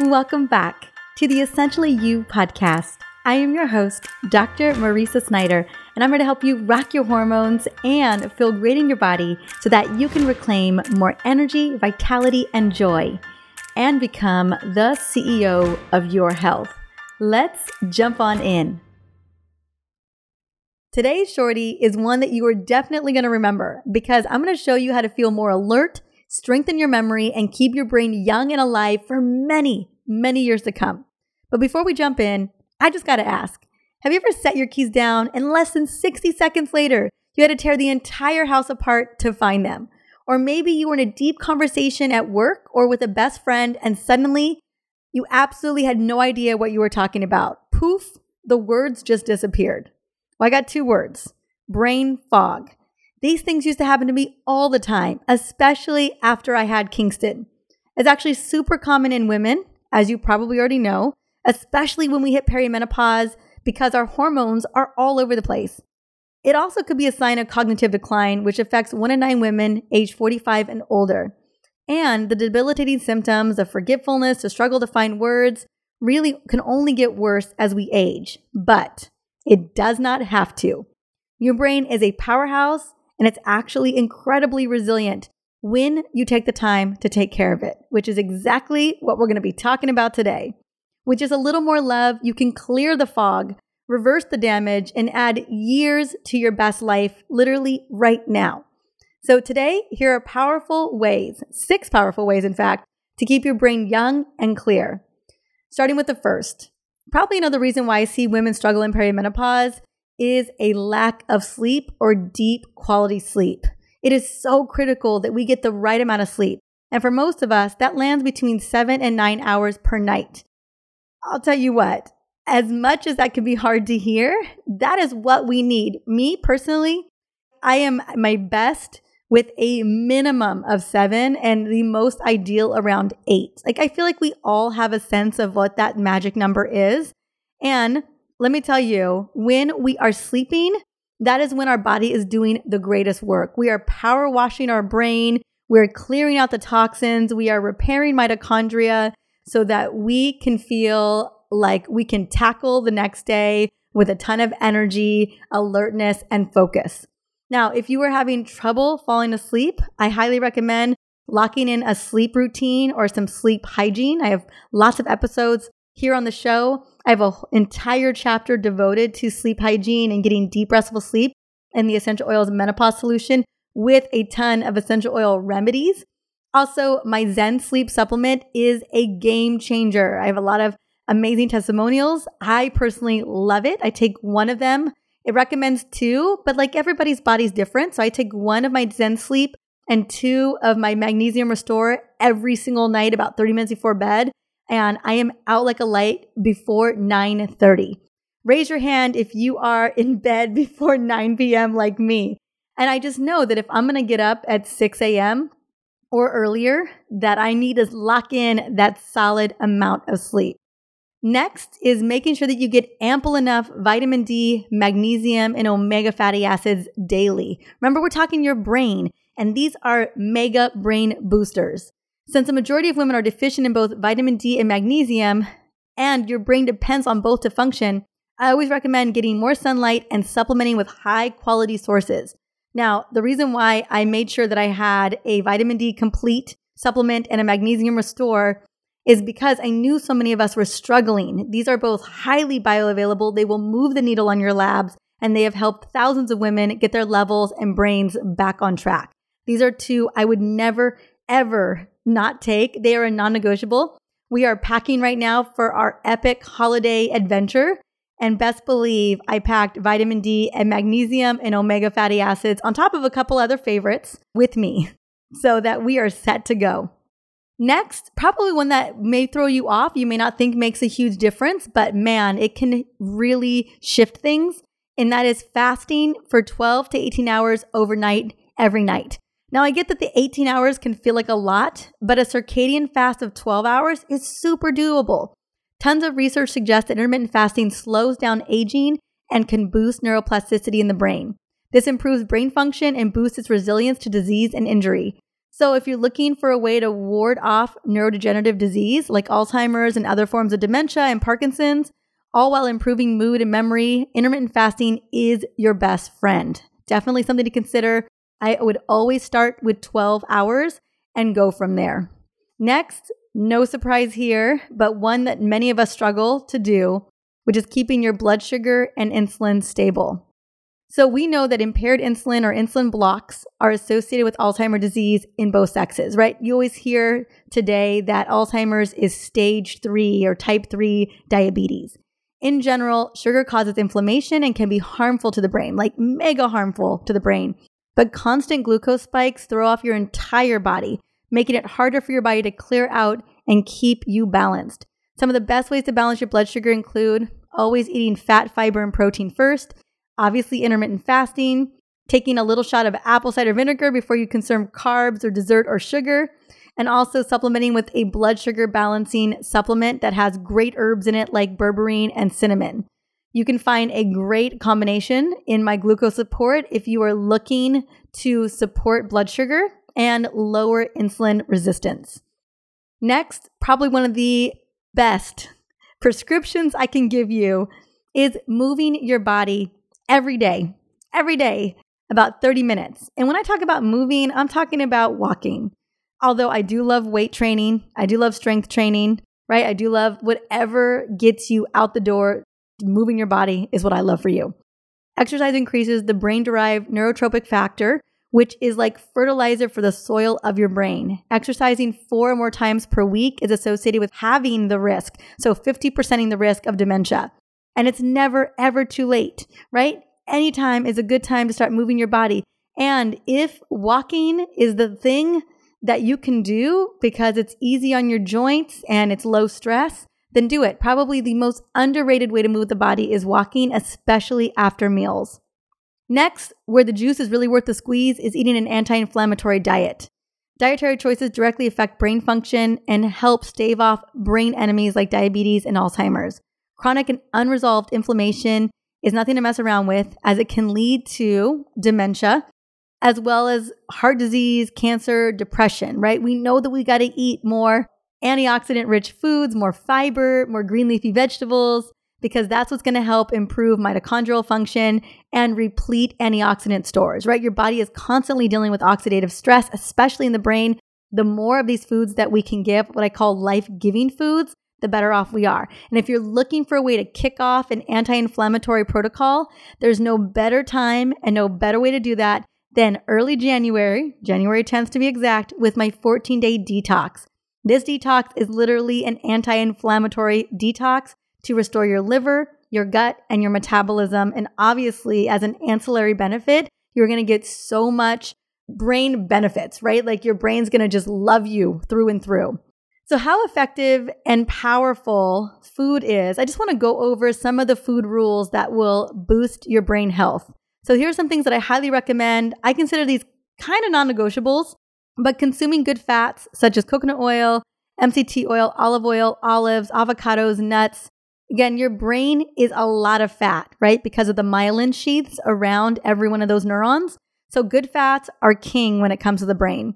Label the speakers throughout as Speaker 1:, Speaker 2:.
Speaker 1: Welcome back to the Essentially You podcast. I am your host, Dr. Mariza Snyder, and I'm here to help you rock your hormones and feel great in your body so that you can reclaim more energy, vitality, and joy and become the CEO of your health. Let's jump on in. Today's shorty is one that you are definitely going to remember because I'm going to show you how to feel more alert, strengthen your memory, and keep your brain young and alive for many, many years to come. But before we jump in, I just got to ask have you ever set your keys down and less than 60 seconds later, you had to tear the entire house apart to find them? Or maybe you were in a deep conversation at work or with a best friend and suddenly you absolutely had no idea what you were talking about. Poof, the words just disappeared. Well, I got two words brain fog. These things used to happen to me all the time, especially after I had Kingston. It's actually super common in women, as you probably already know, especially when we hit perimenopause because our hormones are all over the place. It also could be a sign of cognitive decline, which affects one in nine women age 45 and older. And the debilitating symptoms of forgetfulness, to struggle to find words, really can only get worse as we age. But it does not have to. Your brain is a powerhouse and it's actually incredibly resilient when you take the time to take care of it, which is exactly what we're going to be talking about today. With just a little more love, you can clear the fog, reverse the damage, and add years to your best life literally right now. So, today, here are powerful ways, six powerful ways, in fact, to keep your brain young and clear. Starting with the first Probably another reason why I see women struggle in perimenopause is a lack of sleep or deep quality sleep. It is so critical that we get the right amount of sleep. And for most of us, that lands between seven and nine hours per night. I'll tell you what, as much as that can be hard to hear, that is what we need. Me personally, I am my best with a minimum of seven and the most ideal around eight. Like, I feel like we all have a sense of what that magic number is. And let me tell you, when we are sleeping, that is when our body is doing the greatest work. We are power washing our brain. We're clearing out the toxins. We are repairing mitochondria so that we can feel like we can tackle the next day with a ton of energy, alertness, and focus. Now, if you are having trouble falling asleep, I highly recommend locking in a sleep routine or some sleep hygiene. I have lots of episodes here on the show. I have an entire chapter devoted to sleep hygiene and getting deep, restful sleep and the essential oils menopause solution with a ton of essential oil remedies. Also, my Zen sleep supplement is a game changer. I have a lot of amazing testimonials. I personally love it. I take one of them it recommends two, but like everybody's body's different. So I take one of my Zen Sleep and two of my Magnesium Restore every single night about 30 minutes before bed. And I am out like a light before 9:30. Raise your hand if you are in bed before 9 p.m. like me. And I just know that if I'm gonna get up at 6 a.m. or earlier, that I need to lock in that solid amount of sleep. Next is making sure that you get ample enough vitamin D, magnesium, and omega fatty acids daily. Remember, we're talking your brain, and these are mega brain boosters. Since the majority of women are deficient in both vitamin D and magnesium, and your brain depends on both to function, I always recommend getting more sunlight and supplementing with high quality sources. Now, the reason why I made sure that I had a vitamin D complete supplement and a magnesium restore is because I knew so many of us were struggling. These are both highly bioavailable. They will move the needle on your labs and they have helped thousands of women get their levels and brains back on track. These are two I would never, ever not take. They are a non negotiable. We are packing right now for our epic holiday adventure. And best believe I packed vitamin D and magnesium and omega fatty acids on top of a couple other favorites with me so that we are set to go. Next, probably one that may throw you off, you may not think makes a huge difference, but man, it can really shift things. And that is fasting for 12 to 18 hours overnight every night. Now, I get that the 18 hours can feel like a lot, but a circadian fast of 12 hours is super doable. Tons of research suggests that intermittent fasting slows down aging and can boost neuroplasticity in the brain. This improves brain function and boosts its resilience to disease and injury. So, if you're looking for a way to ward off neurodegenerative disease like Alzheimer's and other forms of dementia and Parkinson's, all while improving mood and memory, intermittent fasting is your best friend. Definitely something to consider. I would always start with 12 hours and go from there. Next, no surprise here, but one that many of us struggle to do, which is keeping your blood sugar and insulin stable. So we know that impaired insulin or insulin blocks are associated with Alzheimer's disease in both sexes, right? You always hear today that Alzheimer's is stage three or type three diabetes. In general, sugar causes inflammation and can be harmful to the brain, like mega harmful to the brain. But constant glucose spikes throw off your entire body, making it harder for your body to clear out and keep you balanced. Some of the best ways to balance your blood sugar include always eating fat, fiber, and protein first, obviously intermittent fasting, taking a little shot of apple cider vinegar before you consume carbs or dessert or sugar, and also supplementing with a blood sugar balancing supplement that has great herbs in it like berberine and cinnamon. You can find a great combination in my glucose support if you are looking to support blood sugar and lower insulin resistance. Next, probably one of the best prescriptions I can give you is moving your body every day, every day, about 30 minutes. And when I talk about moving, I'm talking about walking. Although I do love weight training, I do love strength training, right? I do love whatever gets you out the door, moving your body is what I love for you. Exercise increases the brain derived neurotrophic factor, which is like fertilizer for the soil of your brain. Exercising four or more times per week is associated with having the risk, so 50%ing the risk of dementia. And it's never, ever too late, right? Anytime is a good time to start moving your body. And if walking is the thing that you can do because it's easy on your joints and it's low stress, then do it. Probably the most underrated way to move the body is walking, especially after meals. Next, where the juice is really worth the squeeze, is eating an anti inflammatory diet. Dietary choices directly affect brain function and help stave off brain enemies like diabetes and Alzheimer's. Chronic and unresolved inflammation is nothing to mess around with as it can lead to dementia as well as heart disease, cancer, depression, right? We know that we got to eat more antioxidant rich foods, more fiber, more green leafy vegetables, because that's what's going to help improve mitochondrial function and replete antioxidant stores, right? Your body is constantly dealing with oxidative stress, especially in the brain. The more of these foods that we can give, what I call life giving foods, the better off we are. And if you're looking for a way to kick off an anti inflammatory protocol, there's no better time and no better way to do that than early January, January 10th to be exact, with my 14 day detox. This detox is literally an anti inflammatory detox to restore your liver, your gut, and your metabolism. And obviously, as an ancillary benefit, you're going to get so much brain benefits, right? Like your brain's going to just love you through and through. So, how effective and powerful food is, I just want to go over some of the food rules that will boost your brain health. So, here's some things that I highly recommend. I consider these kind of non negotiables, but consuming good fats such as coconut oil, MCT oil, olive oil, olives, avocados, nuts. Again, your brain is a lot of fat, right? Because of the myelin sheaths around every one of those neurons. So, good fats are king when it comes to the brain.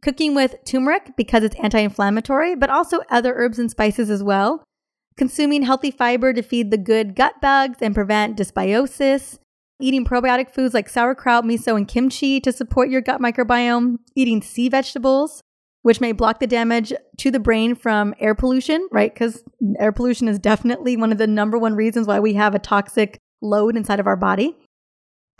Speaker 1: Cooking with turmeric because it's anti inflammatory, but also other herbs and spices as well. Consuming healthy fiber to feed the good gut bugs and prevent dysbiosis. Eating probiotic foods like sauerkraut, miso, and kimchi to support your gut microbiome. Eating sea vegetables, which may block the damage to the brain from air pollution, right? Because air pollution is definitely one of the number one reasons why we have a toxic load inside of our body.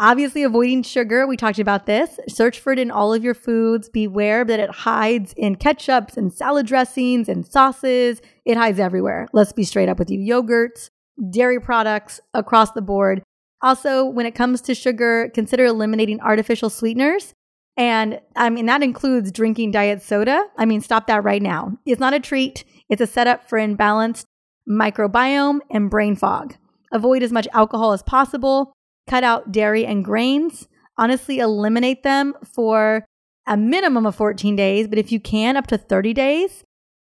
Speaker 1: Obviously, avoiding sugar. We talked about this. Search for it in all of your foods. Beware that it hides in ketchups and salad dressings and sauces. It hides everywhere. Let's be straight up with you. Yogurts, dairy products across the board. Also, when it comes to sugar, consider eliminating artificial sweeteners. And I mean, that includes drinking diet soda. I mean, stop that right now. It's not a treat, it's a setup for imbalanced microbiome and brain fog. Avoid as much alcohol as possible cut out dairy and grains. Honestly, eliminate them for a minimum of 14 days, but if you can, up to 30 days.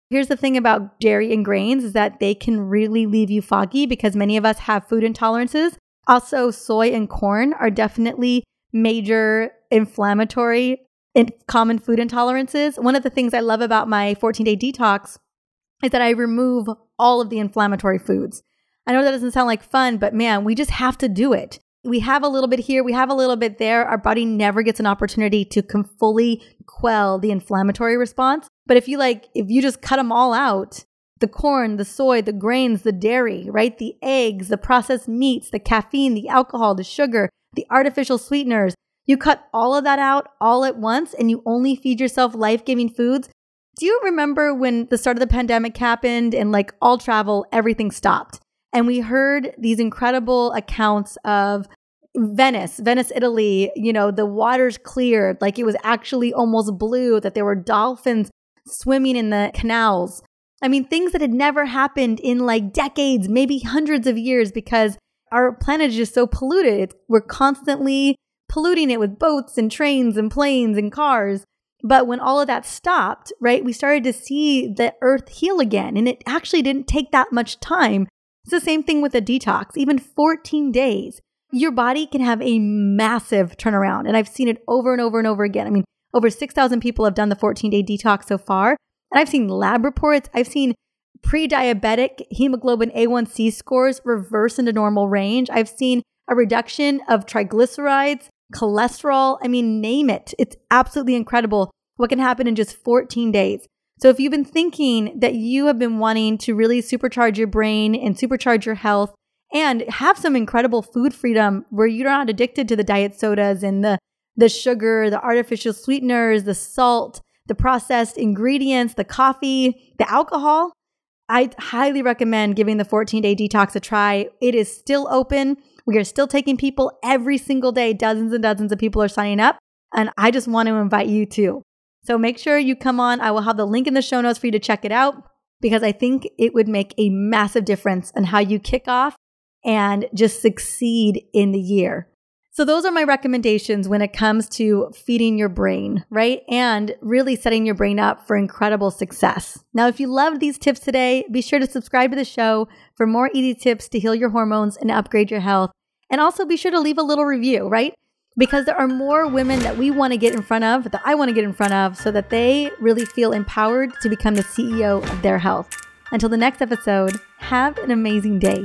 Speaker 1: Here's the thing about dairy and grains is that they can really leave you foggy because many of us have food intolerances. Also, soy and corn are definitely major inflammatory and common food intolerances. One of the things I love about my 14 day detox is that I remove all of the inflammatory foods. I know that doesn't sound like fun, but man, we just have to do it. We have a little bit here, we have a little bit there. Our body never gets an opportunity to fully quell the inflammatory response. But if you like, if you just cut them all out, the corn, the soy, the grains, the dairy, right? The eggs, the processed meats, the caffeine, the alcohol, the sugar, the artificial sweeteners. You cut all of that out all at once and you only feed yourself life giving foods. Do you remember when the start of the pandemic happened and like all travel, everything stopped? And we heard these incredible accounts of Venice, Venice, Italy, you know, the water's cleared, like it was actually almost blue, that there were dolphins swimming in the canals. I mean, things that had never happened in like decades, maybe hundreds of years, because our planet is just so polluted. we're constantly polluting it with boats and trains and planes and cars. But when all of that stopped, right, we started to see the earth heal again. And it actually didn't take that much time. It's the same thing with a detox, even 14 days. Your body can have a massive turnaround. And I've seen it over and over and over again. I mean, over 6,000 people have done the 14 day detox so far. And I've seen lab reports, I've seen pre diabetic hemoglobin A1C scores reverse into normal range. I've seen a reduction of triglycerides, cholesterol. I mean, name it. It's absolutely incredible what can happen in just 14 days. So, if you've been thinking that you have been wanting to really supercharge your brain and supercharge your health and have some incredible food freedom where you're not addicted to the diet sodas and the, the sugar, the artificial sweeteners, the salt, the processed ingredients, the coffee, the alcohol, I highly recommend giving the 14 day detox a try. It is still open. We are still taking people every single day. Dozens and dozens of people are signing up. And I just want to invite you too. So make sure you come on. I will have the link in the show notes for you to check it out because I think it would make a massive difference in how you kick off and just succeed in the year. So, those are my recommendations when it comes to feeding your brain, right? And really setting your brain up for incredible success. Now, if you loved these tips today, be sure to subscribe to the show for more easy tips to heal your hormones and upgrade your health. And also be sure to leave a little review, right? Because there are more women that we want to get in front of, that I want to get in front of, so that they really feel empowered to become the CEO of their health. Until the next episode, have an amazing day.